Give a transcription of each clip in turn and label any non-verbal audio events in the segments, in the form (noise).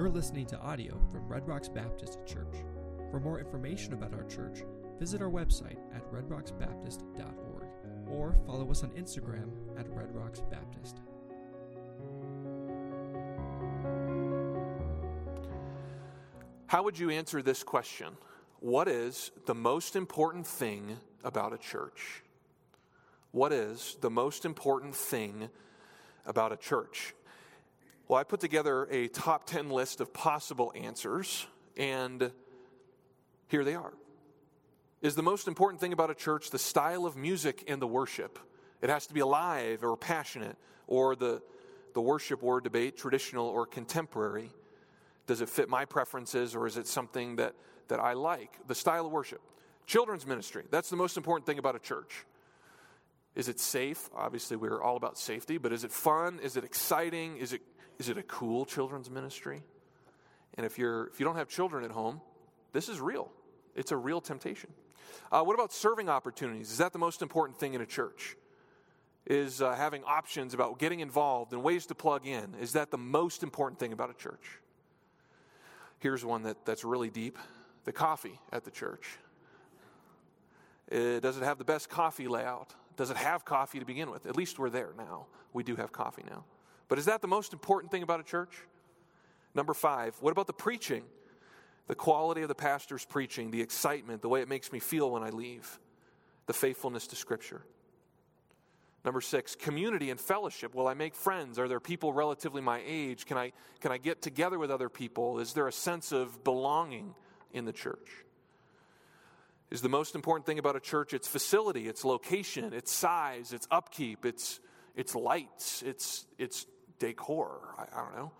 You're listening to audio from Red Rocks Baptist Church. For more information about our church, visit our website at redrocksbaptist.org or follow us on Instagram at Red Rocks Baptist. How would you answer this question? What is the most important thing about a church? What is the most important thing about a church? Well, I put together a top 10 list of possible answers, and here they are. Is the most important thing about a church the style of music and the worship? It has to be alive or passionate, or the, the worship word debate, traditional or contemporary. Does it fit my preferences, or is it something that, that I like? The style of worship. Children's ministry, that's the most important thing about a church. Is it safe? Obviously, we're all about safety, but is it fun? Is it exciting? Is it is it a cool children's ministry? And if, you're, if you don't have children at home, this is real. It's a real temptation. Uh, what about serving opportunities? Is that the most important thing in a church? Is uh, having options about getting involved and ways to plug in? Is that the most important thing about a church? Here's one that, that's really deep the coffee at the church. Uh, does it have the best coffee layout? Does it have coffee to begin with? At least we're there now. We do have coffee now. But is that the most important thing about a church? Number five, what about the preaching? The quality of the pastor's preaching, the excitement, the way it makes me feel when I leave, the faithfulness to Scripture. Number six, community and fellowship. Will I make friends? Are there people relatively my age? Can I, can I get together with other people? Is there a sense of belonging in the church? Is the most important thing about a church its facility, its location, its size, its upkeep, its, its lights, its, its decor. I, I don't know.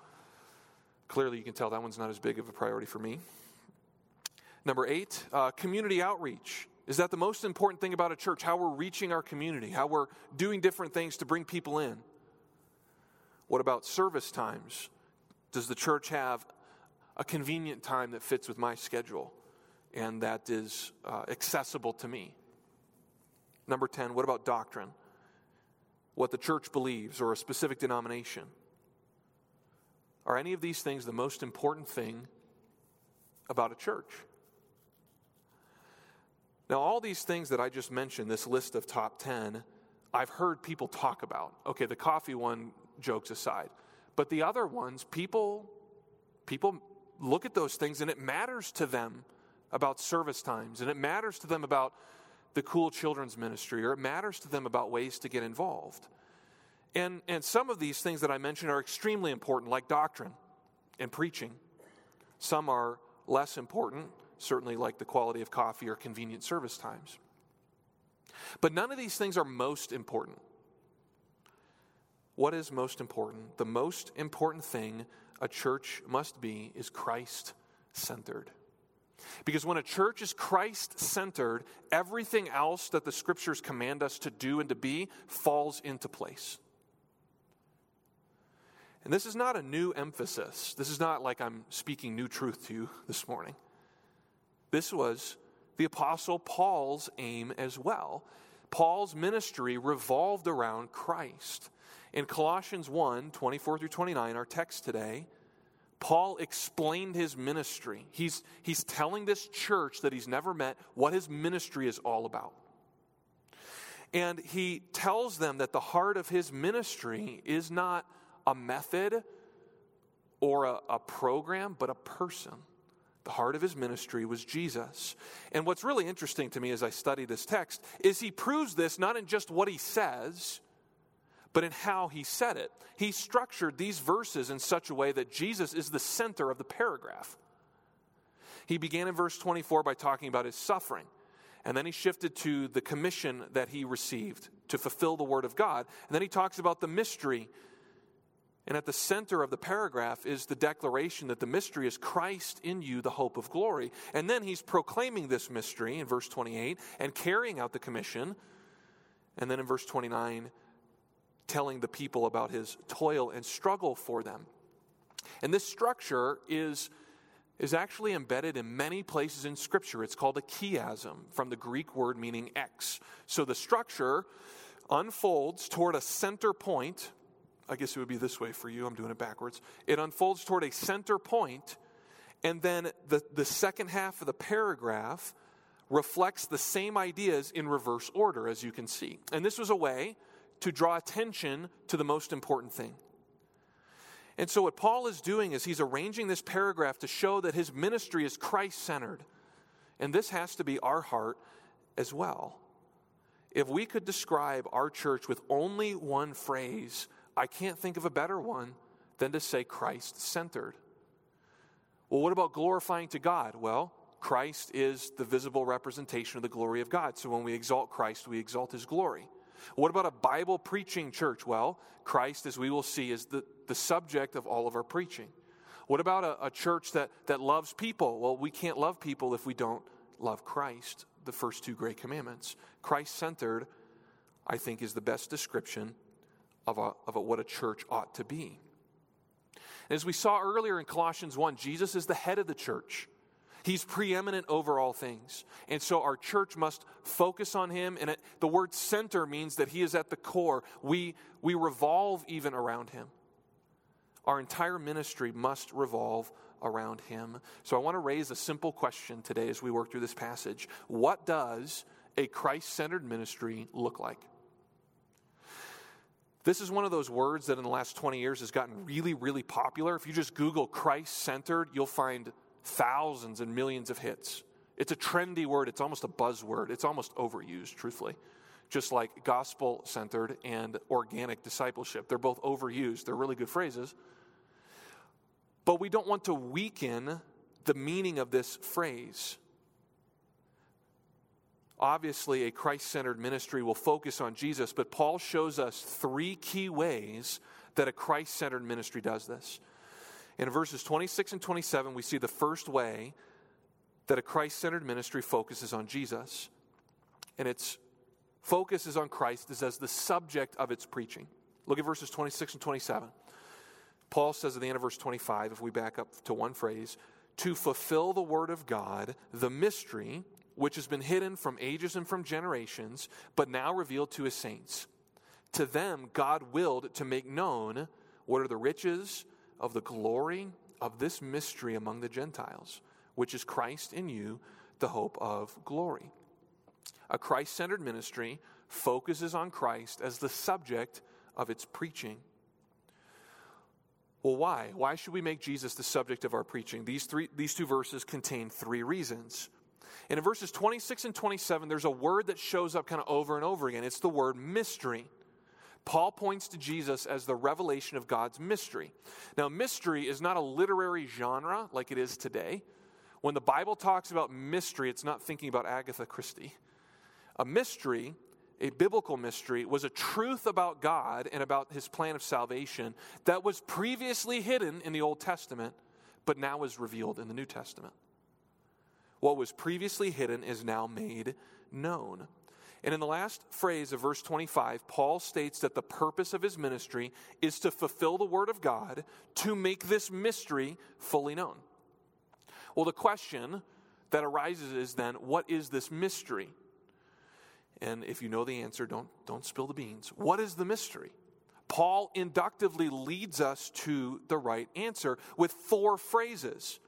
Clearly, you can tell that one's not as big of a priority for me. Number eight, uh, community outreach. Is that the most important thing about a church? How we're reaching our community, how we're doing different things to bring people in. What about service times? Does the church have a convenient time that fits with my schedule and that is uh, accessible to me? Number 10, what about doctrine? What the church believes or a specific denomination? Are any of these things the most important thing about a church? Now, all these things that I just mentioned, this list of top 10, I've heard people talk about. Okay, the coffee one, jokes aside. But the other ones, people, people look at those things and it matters to them about service times and it matters to them about the cool children's ministry or it matters to them about ways to get involved. And, and some of these things that I mentioned are extremely important, like doctrine and preaching. Some are less important, certainly like the quality of coffee or convenient service times. But none of these things are most important. What is most important? The most important thing a church must be is Christ centered. Because when a church is Christ centered, everything else that the scriptures command us to do and to be falls into place. And this is not a new emphasis. This is not like I'm speaking new truth to you this morning. This was the Apostle Paul's aim as well. Paul's ministry revolved around Christ. In Colossians 1 24 through 29, our text today, Paul explained his ministry. He's, he's telling this church that he's never met what his ministry is all about. And he tells them that the heart of his ministry is not a method or a, a program, but a person. The heart of his ministry was Jesus. And what's really interesting to me as I study this text is he proves this not in just what he says, but in how he said it. He structured these verses in such a way that Jesus is the center of the paragraph. He began in verse 24 by talking about his suffering. And then he shifted to the commission that he received to fulfill the word of God. And then he talks about the mystery. And at the center of the paragraph is the declaration that the mystery is Christ in you, the hope of glory. And then he's proclaiming this mystery in verse 28 and carrying out the commission. And then in verse 29, telling the people about his toil and struggle for them. And this structure is, is actually embedded in many places in Scripture. It's called a chiasm from the Greek word meaning X. So the structure unfolds toward a center point I guess it would be this way for you. I'm doing it backwards. It unfolds toward a center point, and then the, the second half of the paragraph reflects the same ideas in reverse order, as you can see. And this was a way to draw attention to the most important thing. And so, what Paul is doing is he's arranging this paragraph to show that his ministry is Christ centered. And this has to be our heart as well. If we could describe our church with only one phrase, I can't think of a better one than to say Christ centered. Well, what about glorifying to God? Well, Christ is the visible representation of the glory of God. So when we exalt Christ, we exalt his glory. What about a Bible preaching church? Well, Christ, as we will see, is the, the subject of all of our preaching. What about a, a church that, that loves people? Well, we can't love people if we don't love Christ, the first two great commandments. Christ centered, I think, is the best description of, a, of a, what a church ought to be. as we saw earlier in Colossians 1, Jesus is the head of the church. He's preeminent over all things. And so our church must focus on him. And it, the word center means that he is at the core. We, we revolve even around him. Our entire ministry must revolve around him. So I want to raise a simple question today as we work through this passage. What does a Christ centered ministry look like? This is one of those words that in the last 20 years has gotten really, really popular. If you just Google Christ centered, you'll find thousands and millions of hits. It's a trendy word, it's almost a buzzword, it's almost overused, truthfully. Just like gospel centered and organic discipleship. They're both overused, they're really good phrases. But we don't want to weaken the meaning of this phrase. Obviously, a Christ centered ministry will focus on Jesus, but Paul shows us three key ways that a Christ centered ministry does this. In verses 26 and 27, we see the first way that a Christ centered ministry focuses on Jesus. And its focus is on Christ is as the subject of its preaching. Look at verses 26 and 27. Paul says at the end of verse 25, if we back up to one phrase, to fulfill the word of God, the mystery which has been hidden from ages and from generations, but now revealed to his saints. To them, God willed to make known what are the riches of the glory of this mystery among the Gentiles, which is Christ in you, the hope of glory. A Christ centered ministry focuses on Christ as the subject of its preaching. Well, why? Why should we make Jesus the subject of our preaching? These, three, these two verses contain three reasons. And in verses 26 and 27, there's a word that shows up kind of over and over again. It's the word mystery. Paul points to Jesus as the revelation of God's mystery. Now, mystery is not a literary genre like it is today. When the Bible talks about mystery, it's not thinking about Agatha Christie. A mystery, a biblical mystery, was a truth about God and about his plan of salvation that was previously hidden in the Old Testament, but now is revealed in the New Testament. What was previously hidden is now made known. And in the last phrase of verse 25, Paul states that the purpose of his ministry is to fulfill the word of God to make this mystery fully known. Well, the question that arises is then, what is this mystery? And if you know the answer, don't, don't spill the beans. What is the mystery? Paul inductively leads us to the right answer with four phrases.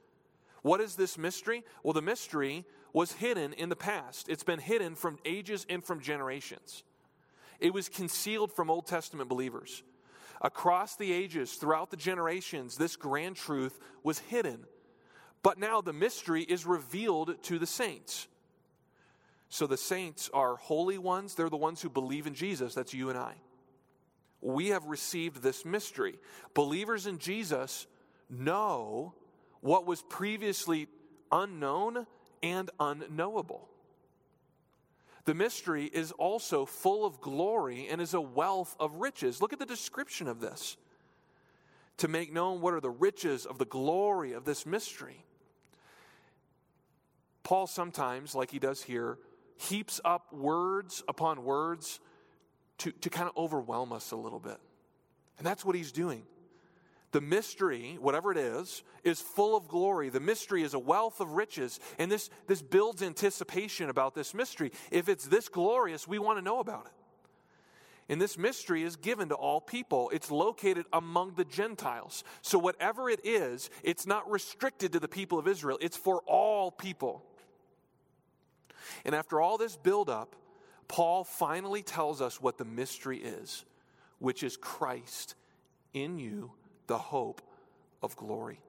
What is this mystery? Well, the mystery was hidden in the past. It's been hidden from ages and from generations. It was concealed from Old Testament believers. Across the ages, throughout the generations, this grand truth was hidden. But now the mystery is revealed to the saints. So the saints are holy ones, they're the ones who believe in Jesus. That's you and I. We have received this mystery. Believers in Jesus know what was previously unknown and unknowable. The mystery is also full of glory and is a wealth of riches. Look at the description of this. To make known what are the riches of the glory of this mystery. Paul sometimes, like he does here, heaps up words upon words to, to kind of overwhelm us a little bit. And that's what he's doing. The mystery, whatever it is, is full of glory. The mystery is a wealth of riches. And this, this builds anticipation about this mystery. If it's this glorious, we want to know about it. And this mystery is given to all people. It's located among the Gentiles. So, whatever it is, it's not restricted to the people of Israel, it's for all people. And after all this buildup, Paul finally tells us what the mystery is, which is Christ in you, the hope of glory.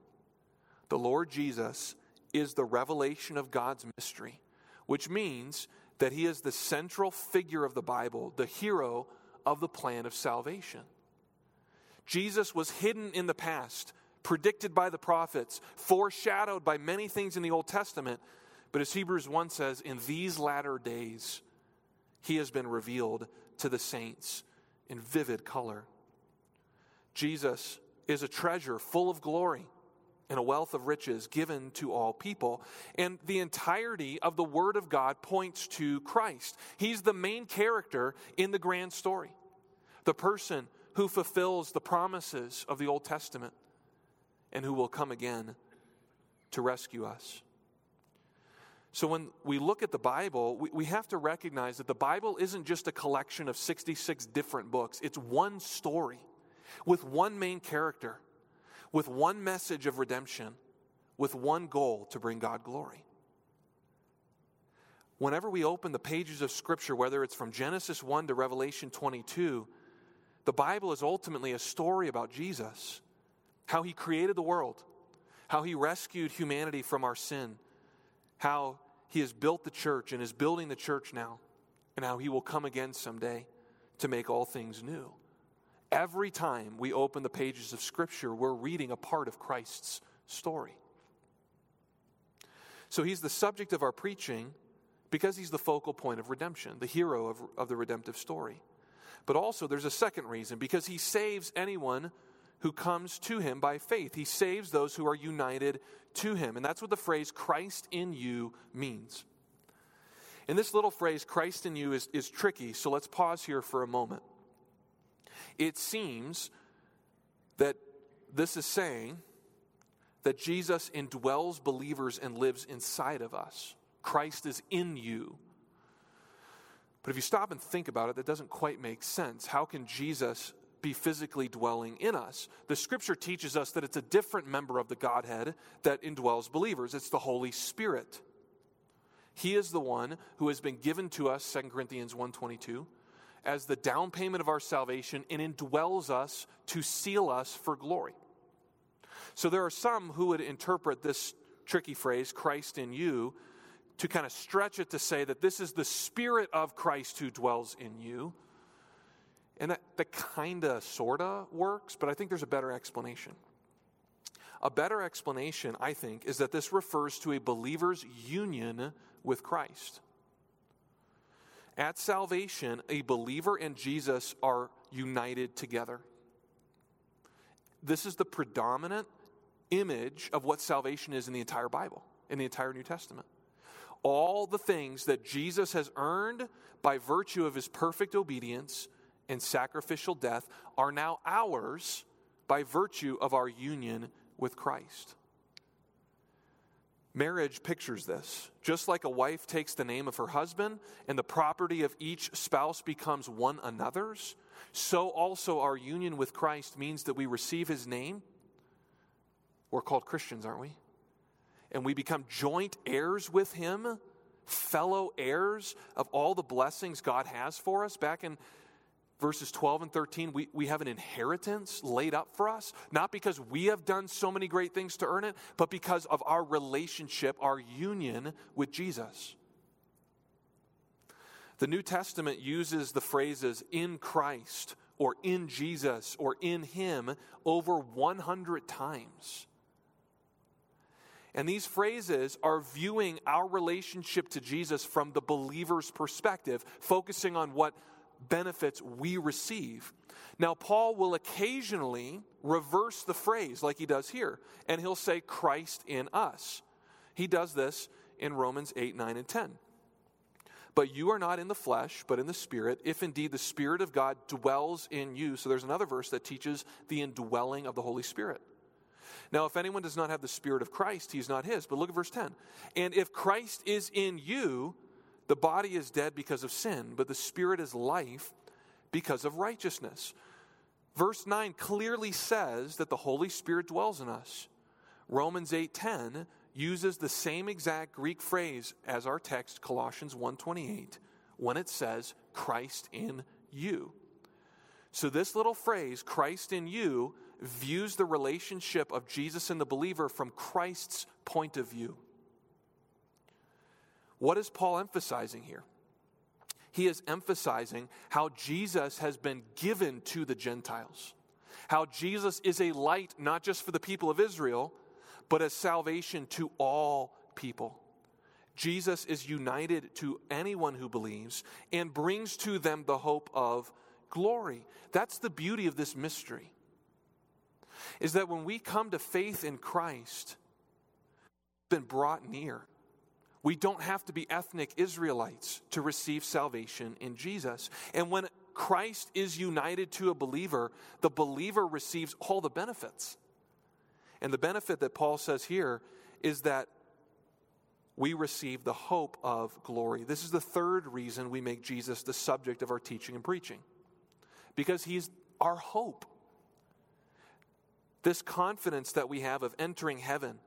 The Lord Jesus is the revelation of God's mystery, which means that he is the central figure of the Bible, the hero of the plan of salvation. Jesus was hidden in the past, predicted by the prophets, foreshadowed by many things in the Old Testament. But as Hebrews 1 says, in these latter days, he has been revealed to the saints in vivid color. Jesus is a treasure full of glory and a wealth of riches given to all people. And the entirety of the Word of God points to Christ. He's the main character in the grand story, the person who fulfills the promises of the Old Testament and who will come again to rescue us. So, when we look at the Bible, we, we have to recognize that the Bible isn't just a collection of 66 different books, it's one story with one main character with one message of redemption, with one goal to bring God glory. Whenever we open the pages of Scripture, whether it's from Genesis 1 to Revelation 22, the Bible is ultimately a story about Jesus, how he created the world, how he rescued humanity from our sin, how he has built the church and is building the church now, and how he will come again someday to make all things new. Every time we open the pages of Scripture, we're reading a part of Christ's story. So he's the subject of our preaching because he's the focal point of redemption, the hero of, of the redemptive story. But also, there's a second reason because he saves anyone who comes to him by faith. He saves those who are united to him. And that's what the phrase Christ in you means. And this little phrase, Christ in you, is, is tricky, so let's pause here for a moment. It seems that this is saying that Jesus indwells believers and lives inside of us. Christ is in you. But if you stop and think about it, that doesn't quite make sense. How can Jesus be physically dwelling in us? The scripture teaches us that it's a different member of the Godhead that indwells believers. It's the Holy Spirit. He is the one who has been given to us, 2 Corinthians 122, as the down payment of our salvation and indwells us to seal us for glory. So there are some who would interpret this tricky phrase, Christ in you, to kind of stretch it to say that this is the Spirit of Christ who dwells in you. And that, that kind of, sort of works, but I think there's a better explanation. A better explanation, I think, is that this refers to a believer's union with Christ. At salvation, a believer and Jesus are united together. This is the predominant image of what salvation is in the entire Bible, in the entire New Testament. All the things that Jesus has earned by virtue of his perfect obedience and sacrificial death are now ours by virtue of our union with Christ. Marriage pictures this. Just like a wife takes the name of her husband and the property of each spouse becomes one another's, so also our union with Christ means that we receive his name. We're called Christians, aren't we? And we become joint heirs with him, fellow heirs of all the blessings God has for us. Back in verses 12 and 13, we, we have an inheritance laid up for us, not because we have done so many great things to earn it, but because of our relationship, our union with Jesus. The New Testament uses the phrases in Christ or in Jesus or in Him over 100 times. And these phrases are viewing our relationship to Jesus from the believer's perspective, focusing on what benefits we receive. Now, Paul will occasionally reverse the phrase like he does here, and he'll say, Christ in us. He does this in Romans 8, 9, and 10. But you are not in the flesh, but in the Spirit, if indeed the Spirit of God dwells in you. So there's another verse that teaches the indwelling of the Holy Spirit. Now, if anyone does not have the Spirit of Christ, he's not his. But look at verse 10. And if Christ is in you, the body is dead because of sin, but the Spirit is life because of righteousness. Verse 9 clearly says that the Holy Spirit dwells in us. Romans 8:10 uses the same exact Greek phrase as our text Colossians 1:28 when it says Christ in you. So this little phrase Christ in you views the relationship of Jesus and the believer from Christ's point of view. What is Paul emphasizing here? He is emphasizing how Jesus has been given to the Gentiles, how Jesus is a light not just for the people of Israel, but as salvation to all people. Jesus is united to anyone who believes and brings to them the hope of glory. That's the beauty of this mystery. Is that when we come to faith in Christ, been brought near. We don't have to be ethnic Israelites to receive salvation in Jesus. And when Christ is united to a believer, the believer receives all the benefits. And the benefit that Paul says here is that we receive the hope of glory. This is the third reason we make Jesus the subject of our teaching and preaching, because he's our hope. This confidence that we have of entering heaven,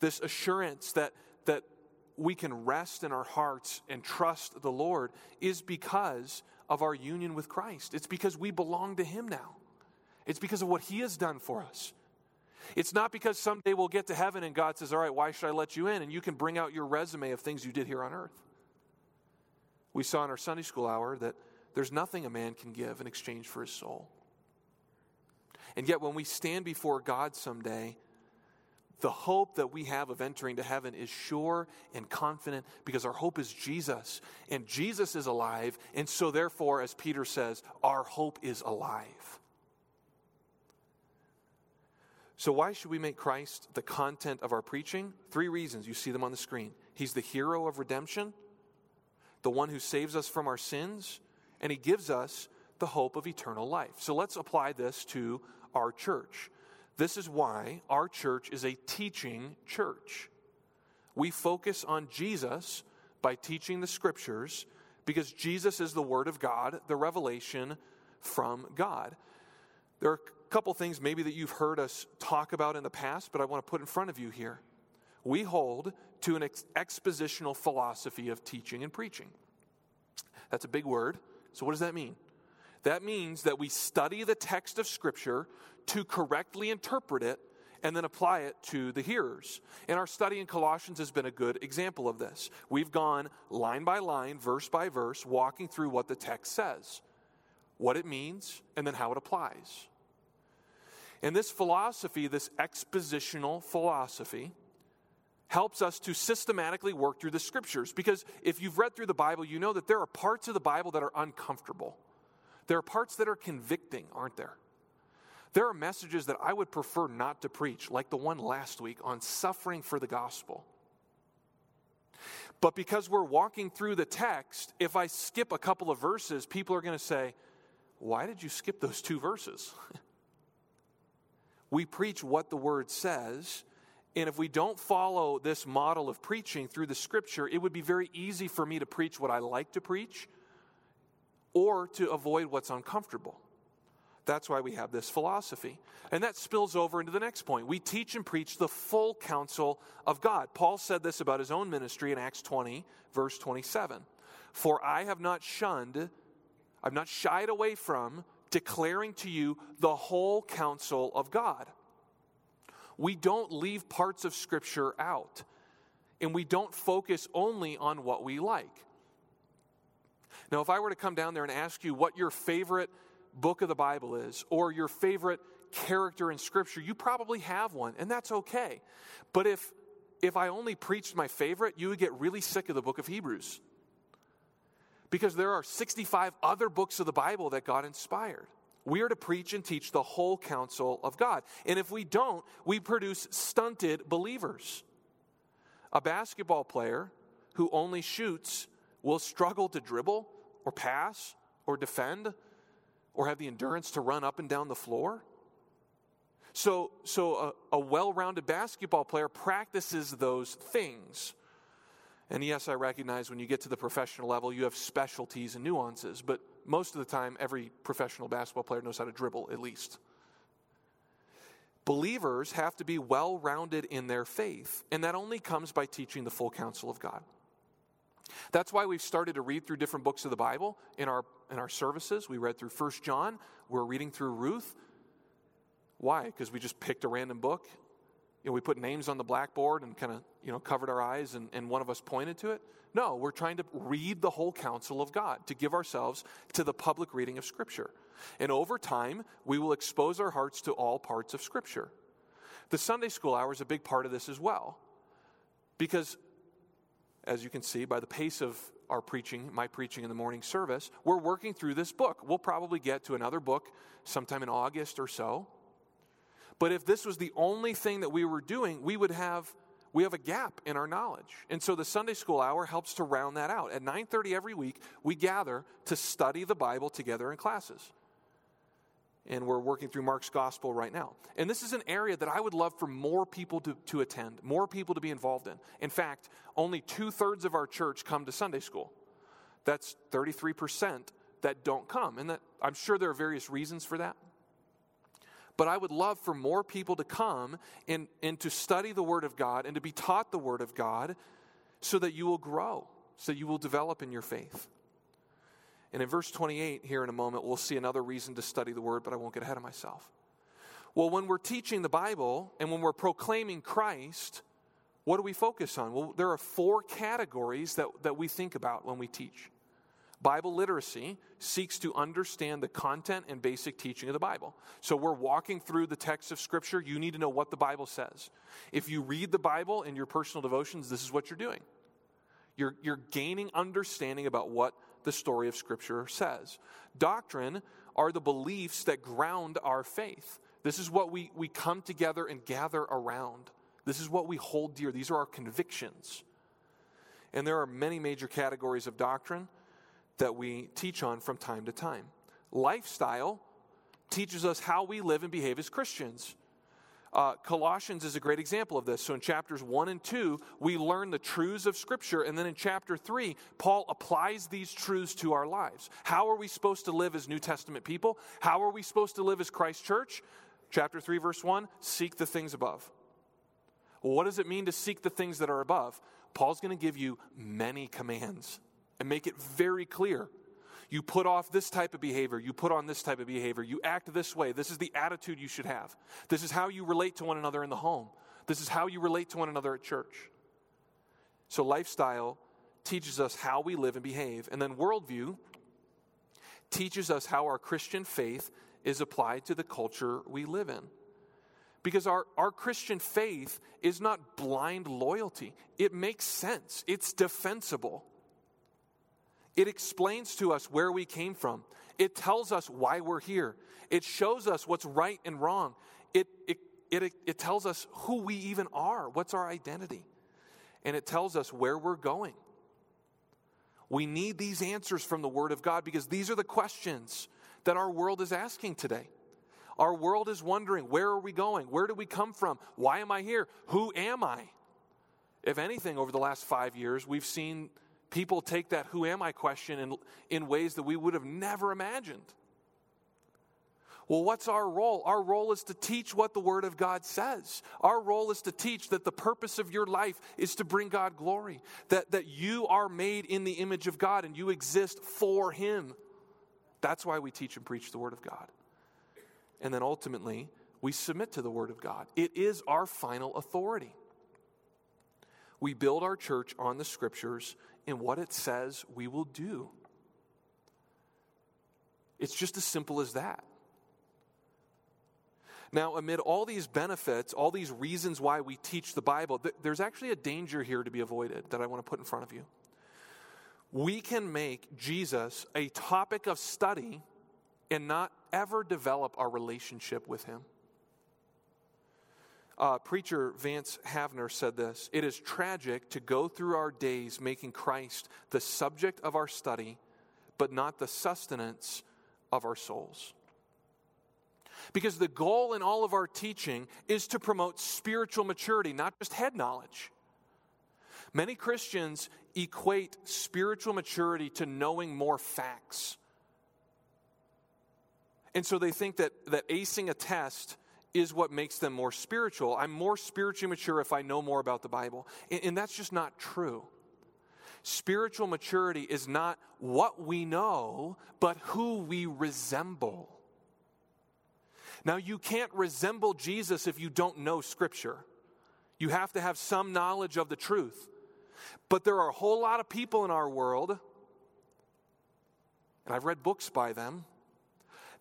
this assurance that, that we can rest in our hearts and trust the Lord is because of our union with Christ. It's because we belong to Him now. It's because of what He has done for us. It's not because someday we'll get to heaven and God says, All right, why should I let you in? And you can bring out your resume of things you did here on earth. We saw in our Sunday school hour that there's nothing a man can give in exchange for his soul. And yet, when we stand before God someday, the hope that we have of entering to heaven is sure and confident because our hope is Jesus. And Jesus is alive. And so, therefore, as Peter says, our hope is alive. So, why should we make Christ the content of our preaching? Three reasons. You see them on the screen. He's the hero of redemption, the one who saves us from our sins, and he gives us the hope of eternal life. So, let's apply this to our church. This is why our church is a teaching church. We focus on Jesus by teaching the scriptures because Jesus is the Word of God, the revelation from God. There are a couple things maybe that you've heard us talk about in the past, but I want to put in front of you here. We hold to an ex- expositional philosophy of teaching and preaching. That's a big word. So, what does that mean? That means that we study the text of Scripture to correctly interpret it and then apply it to the hearers. And our study in Colossians has been a good example of this. We've gone line by line, verse by verse, walking through what the text says, what it means, and then how it applies. And this philosophy, this expositional philosophy, helps us to systematically work through the scriptures. Because if you've read through the Bible, you know that there are parts of the Bible that are uncomfortable. There are parts that are convicting, aren't there? There are messages that I would prefer not to preach, like the one last week on suffering for the gospel. But because we're walking through the text, if I skip a couple of verses, people are going to say, Why did you skip those two verses? (laughs) we preach what the word says. And if we don't follow this model of preaching through the scripture, it would be very easy for me to preach what I like to preach or to avoid what's uncomfortable. That's why we have this philosophy. And that spills over into the next point. We teach and preach the full counsel of God. Paul said this about his own ministry in Acts 20, verse 27. For I have not shunned, I've not shied away from declaring to you the whole counsel of God. We don't leave parts of Scripture out, and we don't focus only on what we like. Now, if I were to come down there and ask you what your favorite book of the Bible is or your favorite character in Scripture, you probably have one, and that's okay. But if if I only preached my favorite, you would get really sick of the book of Hebrews. Because there are 65 other books of the Bible that God inspired. We are to preach and teach the whole counsel of God. And if we don't, we produce stunted believers. A basketball player who only shoots will struggle to dribble or pass or defend or have the endurance to run up and down the floor. So, so a, a well rounded basketball player practices those things. And yes, I recognize when you get to the professional level, you have specialties and nuances, but most of the time, every professional basketball player knows how to dribble, at least. Believers have to be well rounded in their faith, and that only comes by teaching the full counsel of God. That's why we've started to read through different books of the Bible in our, in our services. We read through First John, we're reading through Ruth. Why? Because we just picked a random book. You know, we put names on the blackboard and kind of you know covered our eyes and, and one of us pointed to it. No, we're trying to read the whole counsel of God, to give ourselves to the public reading of Scripture. And over time, we will expose our hearts to all parts of Scripture. The Sunday school hour is a big part of this as well. Because, as you can see by the pace of our preaching, my preaching in the morning service, we're working through this book. We'll probably get to another book sometime in August or so. But if this was the only thing that we were doing, we would have we have a gap in our knowledge. And so the Sunday school hour helps to round that out. At 9:30 every week, we gather to study the Bible together in classes. And we're working through Mark's gospel right now. And this is an area that I would love for more people to, to attend, more people to be involved in. In fact, only two thirds of our church come to Sunday school. That's 33% that don't come. And that, I'm sure there are various reasons for that. But I would love for more people to come and, and to study the Word of God and to be taught the Word of God so that you will grow, so you will develop in your faith. And in verse 28, here in a moment, we'll see another reason to study the Word, but I won't get ahead of myself. Well, when we're teaching the Bible and when we're proclaiming Christ, what do we focus on? Well, there are four categories that, that we think about when we teach. Bible literacy seeks to understand the content and basic teaching of the Bible. So we're walking through the text of Scripture. You need to know what the Bible says. If you read the Bible in your personal devotions, this is what you're doing. You're, you're gaining understanding about what the story of Scripture says. Doctrine are the beliefs that ground our faith. This is what we, we come together and gather around. This is what we hold dear. These are our convictions. And there are many major categories of doctrine that we teach on from time to time. Lifestyle teaches us how we live and behave as Christians. Uh, Colossians is a great example of this. So in chapters 1 and 2, we learn the truths of Scripture. And then in chapter 3, Paul applies these truths to our lives. How are we supposed to live as New Testament people? How are we supposed to live as Christ Church? Chapter 3, verse 1 seek the things above. Well, what does it mean to seek the things that are above? Paul's going to give you many commands and make it very clear. You put off this type of behavior, you put on this type of behavior, you act this way. This is the attitude you should have. This is how you relate to one another in the home. This is how you relate to one another at church. So, lifestyle teaches us how we live and behave. And then, worldview teaches us how our Christian faith is applied to the culture we live in. Because our, our Christian faith is not blind loyalty, it makes sense, it's defensible. It explains to us where we came from. It tells us why we're here. It shows us what's right and wrong. It, it, it, it tells us who we even are, what's our identity. And it tells us where we're going. We need these answers from the Word of God because these are the questions that our world is asking today. Our world is wondering where are we going? Where do we come from? Why am I here? Who am I? If anything, over the last five years, we've seen people take that who am I question in, in ways that we would have never imagined. Well, what's our role? Our role is to teach what the Word of God says. Our role is to teach that the purpose of your life is to bring God glory, that, that you are made in the image of God and you exist for Him. That's why we teach and preach the Word of God. And then ultimately, we submit to the Word of God. It is our final authority. We build our church on the Scriptures in what it says we will do. It's just as simple as that. Now, amid all these benefits, all these reasons why we teach the Bible, th- there's actually a danger here to be avoided that I want to put in front of you. We can make Jesus a topic of study and not ever develop our relationship with him. Uh, preacher Vance Havner said this It is tragic to go through our days making Christ the subject of our study, but not the sustenance of our souls. Because the goal in all of our teaching is to promote spiritual maturity, not just head knowledge. Many Christians equate spiritual maturity to knowing more facts. And so they think that, that acing a test is what makes them more spiritual. I'm more spiritually mature if I know more about the Bible. And, and that's just not true. Spiritual maturity is not what we know, but who we resemble. Now, you can't resemble Jesus if you don't know Scripture. You have to have some knowledge of the truth. But there are a whole lot of people in our world, and I've read books by them,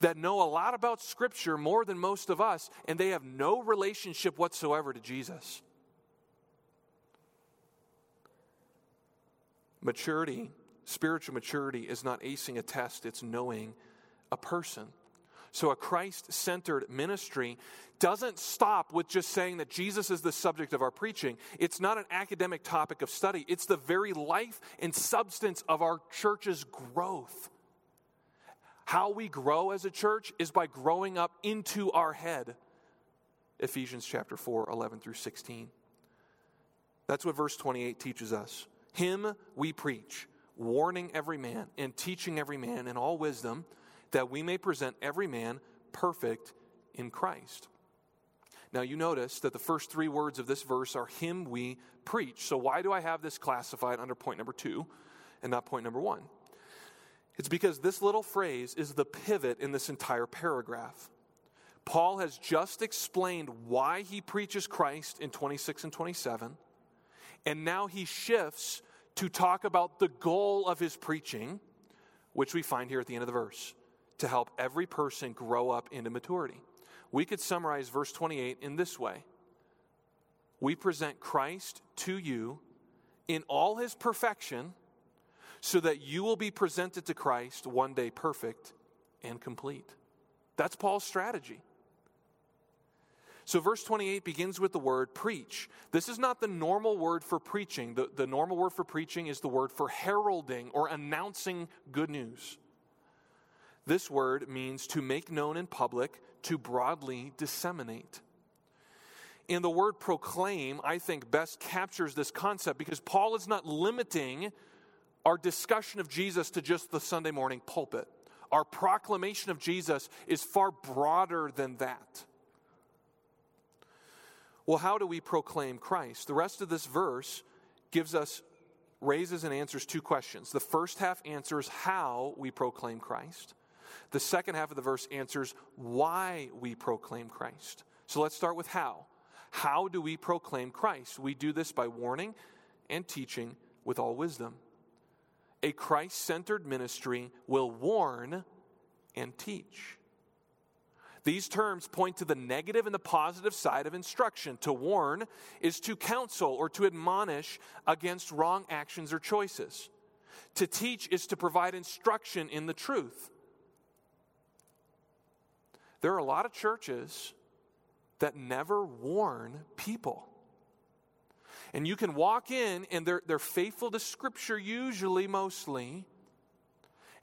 that know a lot about Scripture more than most of us, and they have no relationship whatsoever to Jesus. Maturity, spiritual maturity, is not acing a test, it's knowing a person. So, a Christ centered ministry doesn't stop with just saying that Jesus is the subject of our preaching. It's not an academic topic of study, it's the very life and substance of our church's growth. How we grow as a church is by growing up into our head. Ephesians chapter 4, 11 through 16. That's what verse 28 teaches us. Him we preach, warning every man and teaching every man in all wisdom that we may present every man perfect in Christ. Now, you notice that the first three words of this verse are Him we preach. So, why do I have this classified under point number two and not point number one? It's because this little phrase is the pivot in this entire paragraph. Paul has just explained why he preaches Christ in 26 and 27, and now he shifts to talk about the goal of his preaching, which we find here at the end of the verse to help every person grow up into maturity. We could summarize verse 28 in this way We present Christ to you in all his perfection, so that you will be presented to Christ one day perfect and complete. That's Paul's strategy. So, verse 28 begins with the word preach. This is not the normal word for preaching. The, the normal word for preaching is the word for heralding or announcing good news. This word means to make known in public, to broadly disseminate. And the word proclaim, I think, best captures this concept because Paul is not limiting our discussion of Jesus to just the Sunday morning pulpit. Our proclamation of Jesus is far broader than that. Well, how do we proclaim Christ? The rest of this verse gives us, raises and answers two questions. The first half answers how we proclaim Christ. The second half of the verse answers why we proclaim Christ. So let's start with how. How do we proclaim Christ? We do this by warning and teaching with all wisdom. A Christ centered ministry will warn and teach. These terms point to the negative and the positive side of instruction. To warn is to counsel or to admonish against wrong actions or choices. To teach is to provide instruction in the truth. There are a lot of churches that never warn people. And you can walk in and they're, they're faithful to Scripture, usually, mostly,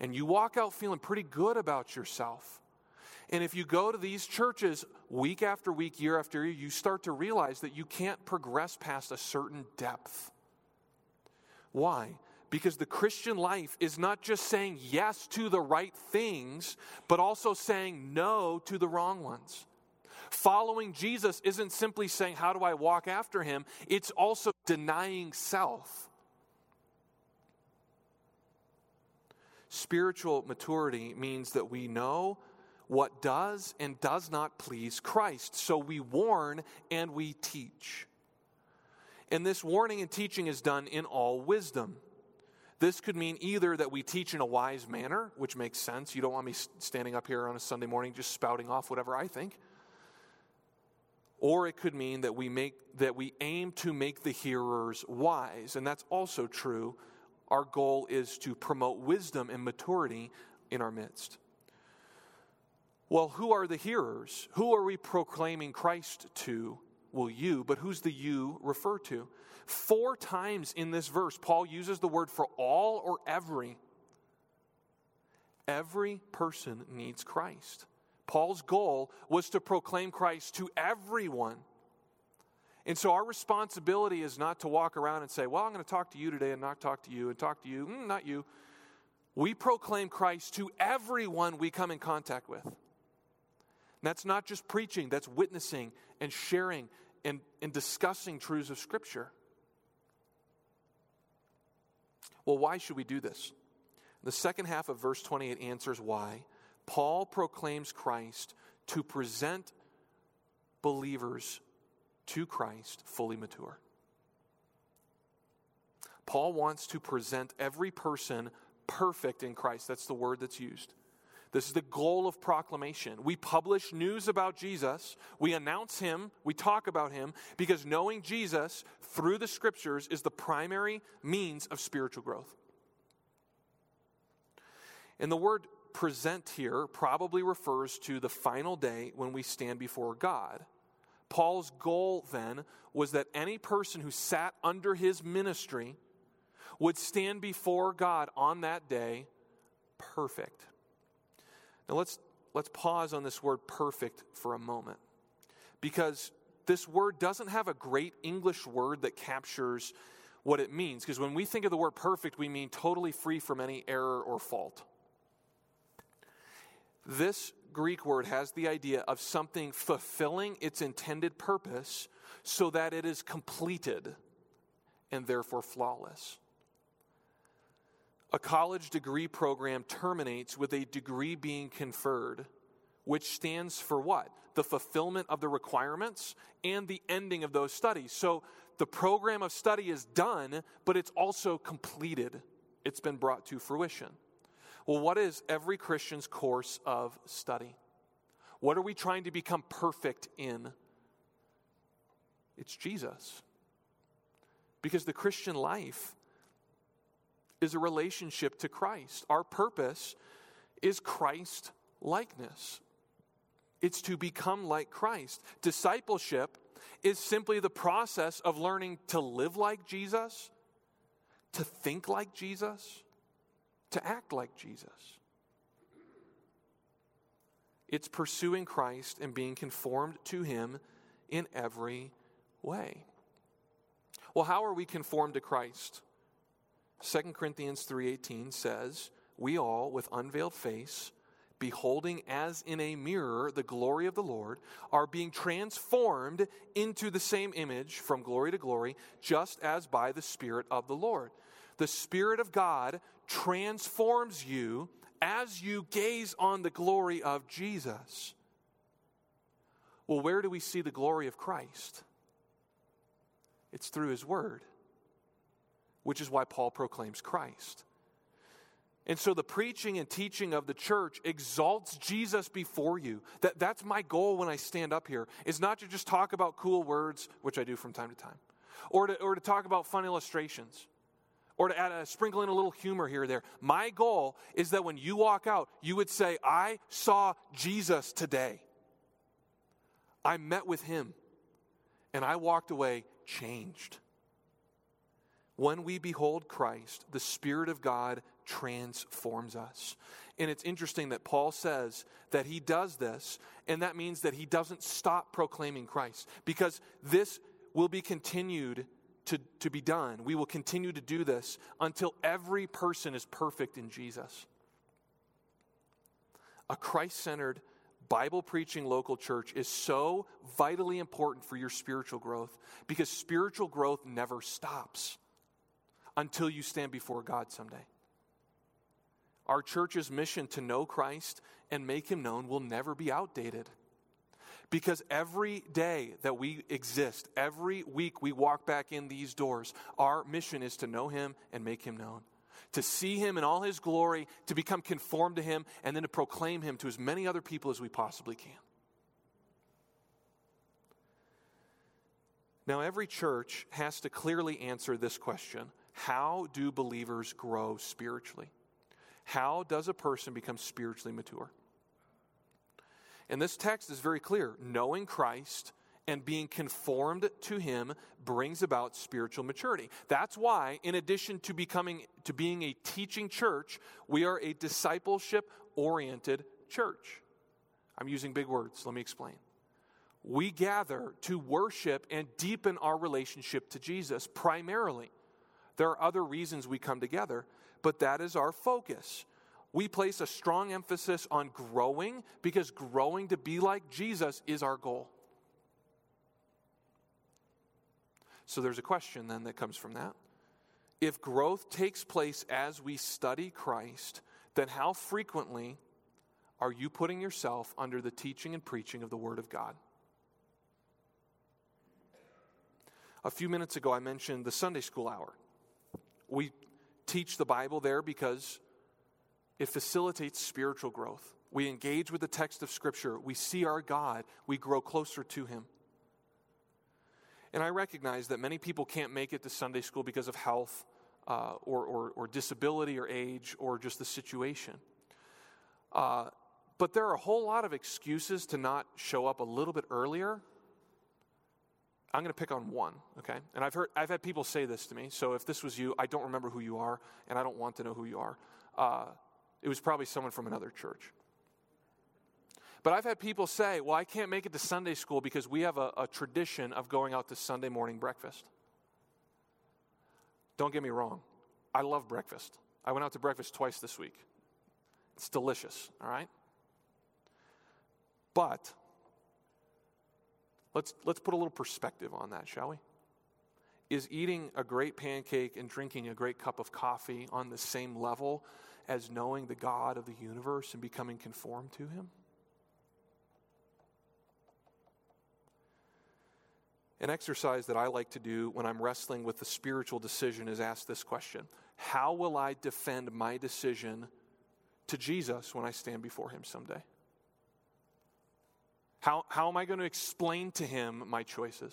and you walk out feeling pretty good about yourself. And if you go to these churches week after week, year after year, you start to realize that you can't progress past a certain depth. Why? Because the Christian life is not just saying yes to the right things, but also saying no to the wrong ones. Following Jesus isn't simply saying, How do I walk after him? It's also denying self. Spiritual maturity means that we know what does and does not please Christ. So we warn and we teach. And this warning and teaching is done in all wisdom. This could mean either that we teach in a wise manner, which makes sense. You don't want me standing up here on a Sunday morning just spouting off whatever I think. Or it could mean that we make that we aim to make the hearers wise, and that's also true. Our goal is to promote wisdom and maturity in our midst. Well, who are the hearers? Who are we proclaiming Christ to? Well, you, but who's the you refer to? Four times in this verse, Paul uses the word for all or every. Every person needs Christ. Paul's goal was to proclaim Christ to everyone. And so our responsibility is not to walk around and say, Well, I'm going to talk to you today and not talk to you and talk to you, mm, not you. We proclaim Christ to everyone we come in contact with. that's not just preaching, that's witnessing and sharing and, and discussing truths of Scripture. Well, why should we do this? The second half of verse 28 answers why. Paul proclaims Christ to present believers to Christ fully mature. Paul wants to present every person perfect in Christ. That's the word that's used. This is the goal of proclamation. We publish news about Jesus, we announce him, we talk about him, because knowing Jesus through the scriptures is the primary means of spiritual growth. And the word present here probably refers to the final day when we stand before God. Paul's goal then was that any person who sat under his ministry would stand before God on that day perfect. Now let's, let's pause on this word perfect for a moment because this word doesn't have a great English word that captures what it means. Because when we think of the word perfect, we mean totally free from any error or fault. This Greek word has the idea of something fulfilling its intended purpose so that it is completed and therefore flawless. A college degree program terminates with a degree being conferred, which stands for what? The fulfillment of the requirements and the ending of those studies. So the program of study is done, but it's also completed. It's been brought to fruition. Well, what is every Christian's course of study? What are we trying to become perfect in? It's Jesus. Because the Christian life is a relationship to Christ. Our purpose is Christ likeness. It's to become like Christ. Discipleship is simply the process of learning to live like Jesus, to think like Jesus, to act like Jesus. It's pursuing Christ and being conformed to Him in every way. Well, how are we conformed to Christ? 2 Corinthians 3:18 says, "We all with unveiled face, beholding as in a mirror the glory of the Lord, are being transformed into the same image from glory to glory, just as by the Spirit of the Lord." The Spirit of God transforms you as you gaze on the glory of Jesus. Well, where do we see the glory of Christ? It's through His Word, which is why Paul proclaims Christ. And so the preaching and teaching of the church exalts Jesus before you. That, that's my goal when I stand up here, is not to just talk about cool words, which I do from time to time, or to, or to talk about fun illustrations or to add a sprinkle in a little humor here or there. My goal is that when you walk out, you would say, I saw Jesus today. I met with him, and I walked away changed. When we behold Christ, the Spirit of God transforms us. And it's interesting that Paul says that he does this, and that means that he doesn't stop proclaiming Christ because this will be continued to, to be done. We will continue to do this until every person is perfect in Jesus. A Christ centered, Bible preaching local church is so vitally important for your spiritual growth because spiritual growth never stops until you stand before God someday. Our church's mission to know Christ and make him known will never be outdated. Because every day that we exist, every week we walk back in these doors, our mission is to know Him and make Him known. To see Him in all His glory, to become conformed to Him, and then to proclaim Him to as many other people as we possibly can. Now, every church has to clearly answer this question How do believers grow spiritually? How does a person become spiritually mature? And this text is very clear. Knowing Christ and being conformed to him brings about spiritual maturity. That's why in addition to becoming to being a teaching church, we are a discipleship oriented church. I'm using big words, let me explain. We gather to worship and deepen our relationship to Jesus primarily. There are other reasons we come together, but that is our focus. We place a strong emphasis on growing because growing to be like Jesus is our goal. So there's a question then that comes from that. If growth takes place as we study Christ, then how frequently are you putting yourself under the teaching and preaching of the Word of God? A few minutes ago, I mentioned the Sunday school hour. We teach the Bible there because it facilitates spiritual growth. We engage with the text of Scripture, we see our God, we grow closer to Him. And I recognize that many people can't make it to Sunday school because of health uh, or, or, or, disability or age or just the situation. Uh, but there are a whole lot of excuses to not show up a little bit earlier. I'm going to pick on one, okay? And I've heard, I've had people say this to me. So if this was you, I don't remember who you are, and I don't want to know who you are. Uh, it was probably someone from another church. But I've had people say, well, I can't make it to Sunday school because we have a, a tradition of going out to Sunday morning breakfast. Don't get me wrong, I love breakfast. I went out to breakfast twice this week. It's delicious, all right? But let's, let's put a little perspective on that, shall we? Is eating a great pancake and drinking a great cup of coffee on the same level as knowing the God of the universe and becoming conformed to Him? An exercise that I like to do when I'm wrestling with the spiritual decision is ask this question How will I defend my decision to Jesus when I stand before Him someday? How, how am I going to explain to Him my choices?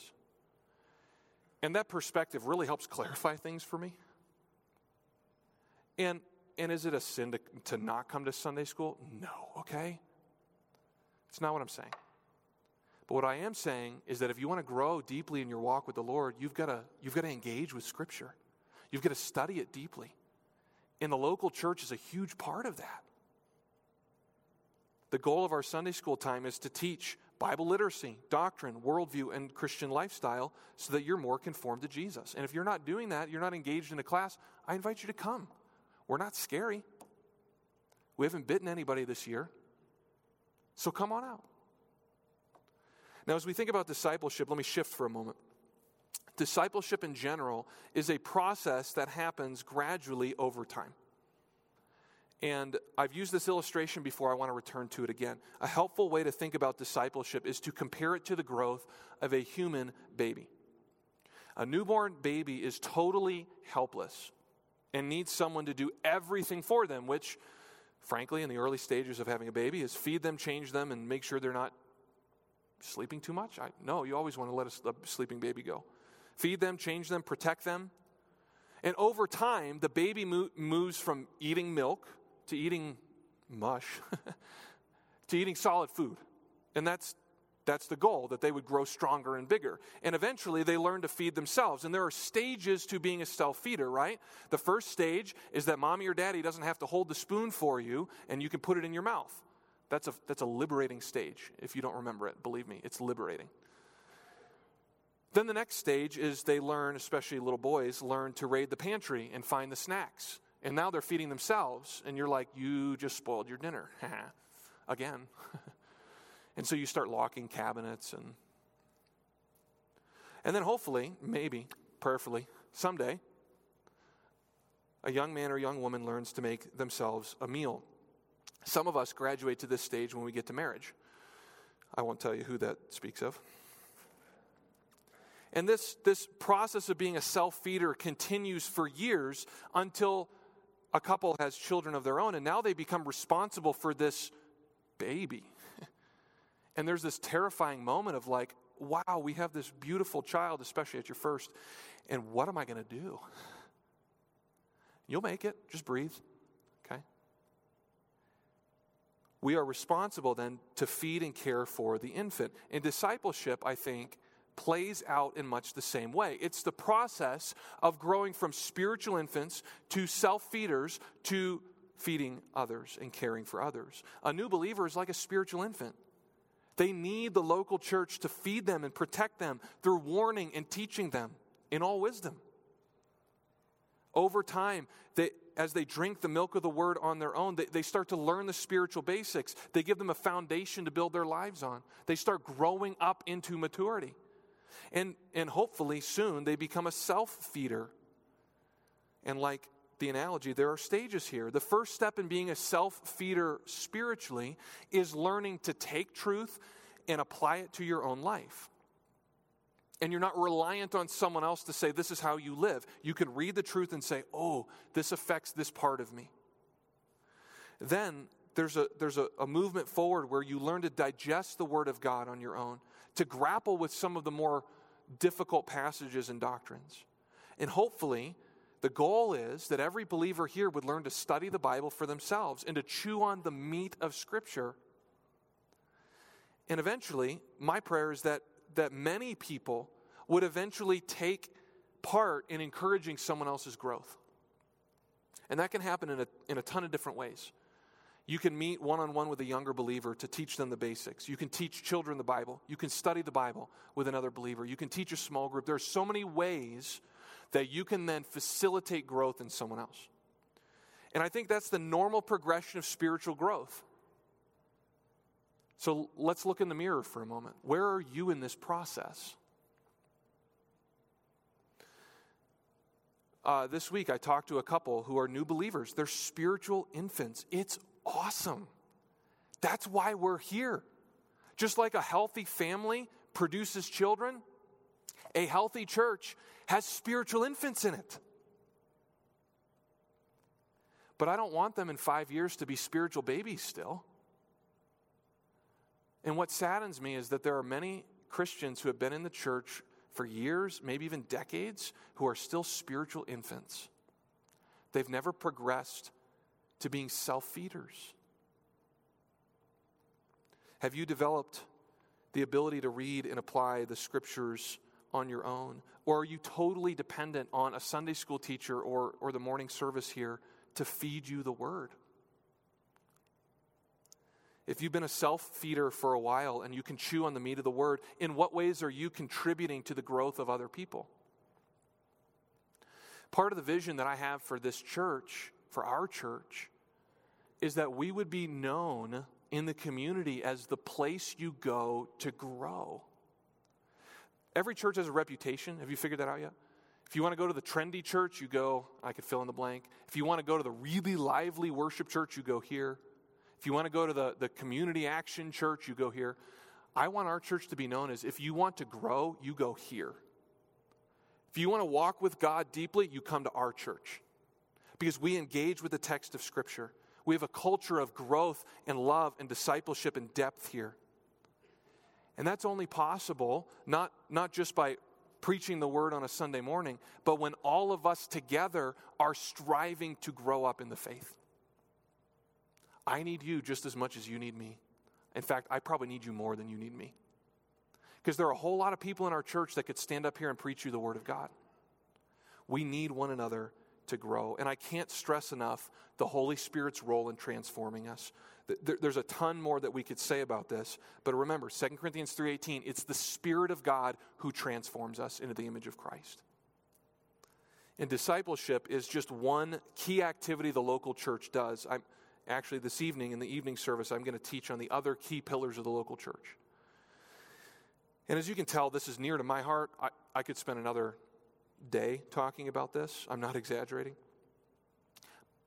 And that perspective really helps clarify things for me. And, and is it a sin to, to not come to Sunday school? No, okay? It's not what I'm saying. But what I am saying is that if you want to grow deeply in your walk with the Lord, you've got to, you've got to engage with Scripture. You've got to study it deeply. And the local church is a huge part of that. The goal of our Sunday school time is to teach Bible literacy, doctrine, worldview, and Christian lifestyle so that you're more conformed to Jesus. And if you're not doing that, you're not engaged in a class, I invite you to come. We're not scary. We haven't bitten anybody this year. So come on out. Now, as we think about discipleship, let me shift for a moment. Discipleship in general is a process that happens gradually over time. And I've used this illustration before, I want to return to it again. A helpful way to think about discipleship is to compare it to the growth of a human baby. A newborn baby is totally helpless and needs someone to do everything for them, which, frankly, in the early stages of having a baby, is feed them, change them, and make sure they're not sleeping too much? I, no, you always want to let a, a sleeping baby go. Feed them, change them, protect them. And over time, the baby mo- moves from eating milk to eating mush (laughs) to eating solid food. And that's, that's the goal, that they would grow stronger and bigger. And eventually they learn to feed themselves. And there are stages to being a self feeder, right? The first stage is that mommy or daddy doesn't have to hold the spoon for you and you can put it in your mouth. That's a, that's a liberating stage. If you don't remember it, believe me, it's liberating. Then the next stage is they learn, especially little boys, learn to raid the pantry and find the snacks. And now they're feeding themselves, and you're like, you just spoiled your dinner. (laughs) Again. (laughs) and so you start locking cabinets and and then hopefully, maybe, prayerfully, someday, a young man or young woman learns to make themselves a meal. Some of us graduate to this stage when we get to marriage. I won't tell you who that speaks of. And this, this process of being a self feeder continues for years until a couple has children of their own, and now they become responsible for this baby. And there's this terrifying moment of like, wow, we have this beautiful child, especially at your first, and what am I going to do? You'll make it, just breathe. Okay? We are responsible then to feed and care for the infant. And discipleship, I think, plays out in much the same way. It's the process of growing from spiritual infants to self feeders to feeding others and caring for others. A new believer is like a spiritual infant. They need the local church to feed them and protect them through warning and teaching them in all wisdom. Over time, they, as they drink the milk of the word on their own, they, they start to learn the spiritual basics. They give them a foundation to build their lives on. They start growing up into maturity. And, and hopefully soon they become a self feeder. And like the analogy, there are stages here. The first step in being a self feeder spiritually is learning to take truth and apply it to your own life. And you're not reliant on someone else to say, this is how you live. You can read the truth and say, oh, this affects this part of me. Then there's a, there's a, a movement forward where you learn to digest the Word of God on your own, to grapple with some of the more difficult passages and doctrines. And hopefully, the goal is that every believer here would learn to study the Bible for themselves and to chew on the meat of Scripture. And eventually, my prayer is that that many people would eventually take part in encouraging someone else's growth. And that can happen in a, in a ton of different ways. You can meet one on one with a younger believer to teach them the basics. You can teach children the Bible. You can study the Bible with another believer. You can teach a small group. There are so many ways that you can then facilitate growth in someone else. And I think that's the normal progression of spiritual growth. So let's look in the mirror for a moment. Where are you in this process? Uh, this week, I talked to a couple who are new believers. They're spiritual infants. It's awesome. That's why we're here. Just like a healthy family produces children, a healthy church has spiritual infants in it. But I don't want them in five years to be spiritual babies still. And what saddens me is that there are many Christians who have been in the church for years, maybe even decades, who are still spiritual infants. They've never progressed to being self feeders. Have you developed the ability to read and apply the scriptures on your own? Or are you totally dependent on a Sunday school teacher or, or the morning service here to feed you the word? If you've been a self feeder for a while and you can chew on the meat of the word, in what ways are you contributing to the growth of other people? Part of the vision that I have for this church, for our church, is that we would be known in the community as the place you go to grow. Every church has a reputation. Have you figured that out yet? If you want to go to the trendy church, you go, I could fill in the blank. If you want to go to the really lively worship church, you go here. If you want to go to the, the community action church, you go here. I want our church to be known as if you want to grow, you go here. If you want to walk with God deeply, you come to our church because we engage with the text of Scripture. We have a culture of growth and love and discipleship and depth here. And that's only possible not, not just by preaching the word on a Sunday morning, but when all of us together are striving to grow up in the faith. I need you just as much as you need me. In fact, I probably need you more than you need me. Because there are a whole lot of people in our church that could stand up here and preach you the Word of God. We need one another to grow. And I can't stress enough the Holy Spirit's role in transforming us. There's a ton more that we could say about this, but remember, 2 Corinthians 3:18, it's the Spirit of God who transforms us into the image of Christ. And discipleship is just one key activity the local church does. I'm, Actually, this evening in the evening service, I'm going to teach on the other key pillars of the local church. And as you can tell, this is near to my heart. I, I could spend another day talking about this. I'm not exaggerating.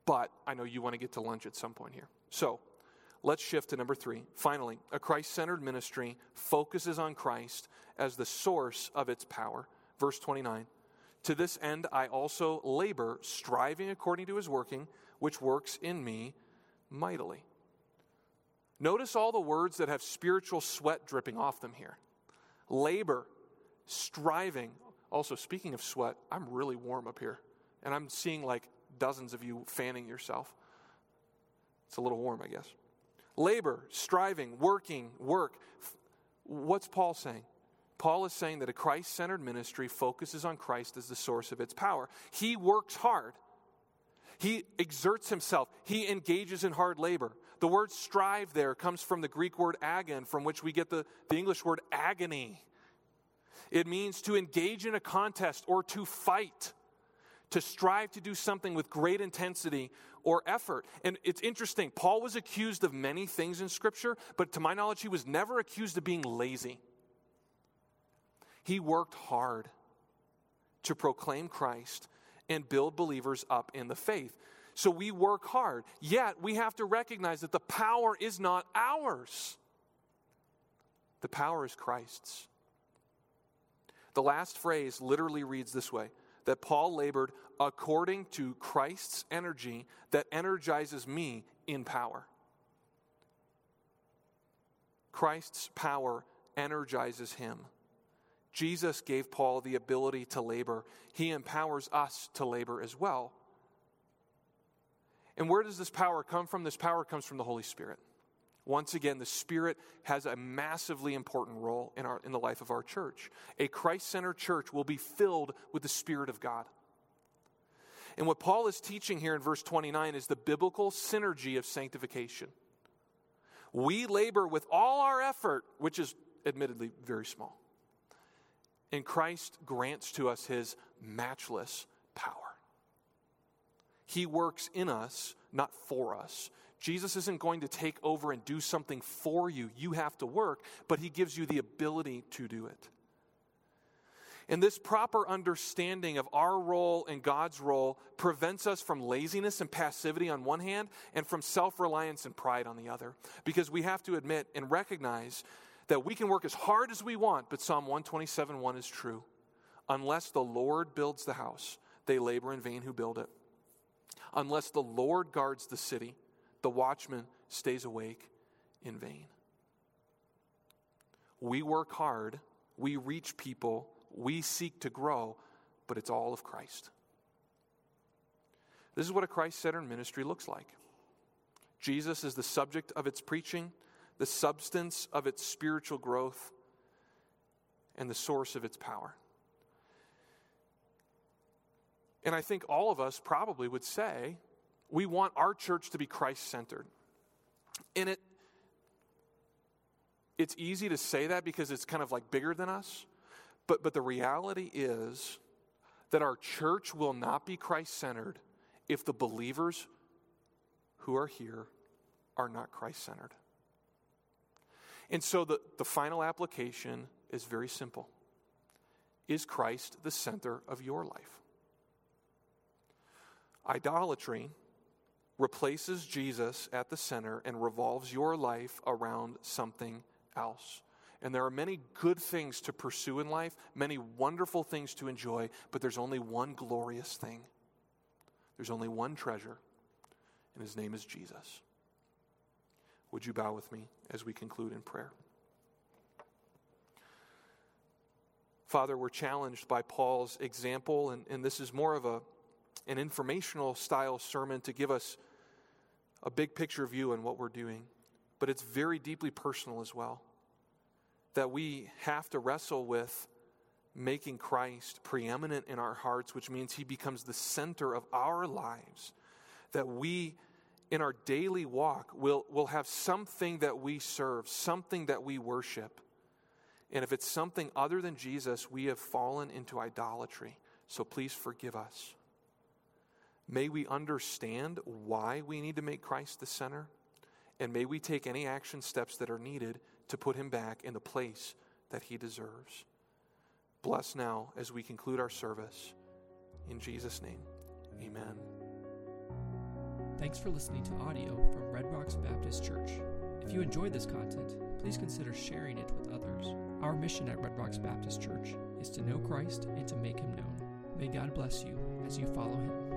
But I know you want to get to lunch at some point here. So let's shift to number three. Finally, a Christ centered ministry focuses on Christ as the source of its power. Verse 29 To this end, I also labor, striving according to his working, which works in me mightily. Notice all the words that have spiritual sweat dripping off them here labor, striving. Also, speaking of sweat, I'm really warm up here, and I'm seeing like dozens of you fanning yourself. It's a little warm, I guess. Labor, striving, working, work. What's Paul saying? Paul is saying that a Christ centered ministry focuses on Christ as the source of its power. He works hard. He exerts himself, he engages in hard labor. The word strive there comes from the Greek word agon, from which we get the, the English word agony. It means to engage in a contest or to fight, to strive to do something with great intensity or effort. And it's interesting, Paul was accused of many things in Scripture, but to my knowledge, he was never accused of being lazy. He worked hard to proclaim Christ and build believers up in the faith. So we work hard, yet we have to recognize that the power is not ours, the power is Christ's. The last phrase literally reads this way that Paul labored according to Christ's energy that energizes me in power. Christ's power energizes him. Jesus gave Paul the ability to labor. He empowers us to labor as well. And where does this power come from? This power comes from the Holy Spirit. Once again, the Spirit has a massively important role in, our, in the life of our church. A Christ centered church will be filled with the Spirit of God. And what Paul is teaching here in verse 29 is the biblical synergy of sanctification. We labor with all our effort, which is admittedly very small. And Christ grants to us his matchless power. He works in us, not for us. Jesus isn't going to take over and do something for you. You have to work, but he gives you the ability to do it. And this proper understanding of our role and God's role prevents us from laziness and passivity on one hand and from self reliance and pride on the other. Because we have to admit and recognize that we can work as hard as we want, but Psalm 127 1 is true. Unless the Lord builds the house, they labor in vain who build it. Unless the Lord guards the city, the watchman stays awake in vain. We work hard, we reach people we seek to grow, but it's all of Christ. This is what a Christ centered ministry looks like. Jesus is the subject of its preaching, the substance of its spiritual growth, and the source of its power. And I think all of us probably would say we want our church to be Christ centered. And it, it's easy to say that because it's kind of like bigger than us. But, but the reality is that our church will not be Christ centered if the believers who are here are not Christ centered. And so the, the final application is very simple Is Christ the center of your life? Idolatry replaces Jesus at the center and revolves your life around something else. And there are many good things to pursue in life, many wonderful things to enjoy, but there's only one glorious thing. There's only one treasure, and his name is Jesus. Would you bow with me as we conclude in prayer? Father, we're challenged by Paul's example, and, and this is more of a, an informational style sermon to give us a big picture view on what we're doing, but it's very deeply personal as well that we have to wrestle with making Christ preeminent in our hearts, which means he becomes the center of our lives. That we, in our daily walk, will, will have something that we serve, something that we worship. And if it's something other than Jesus, we have fallen into idolatry. So please forgive us. May we understand why we need to make Christ the center, and may we take any action steps that are needed to put him back in the place that he deserves. Bless now as we conclude our service. In Jesus' name, amen. Thanks for listening to audio from Red Rocks Baptist Church. If you enjoyed this content, please consider sharing it with others. Our mission at Red Rocks Baptist Church is to know Christ and to make him known. May God bless you as you follow him.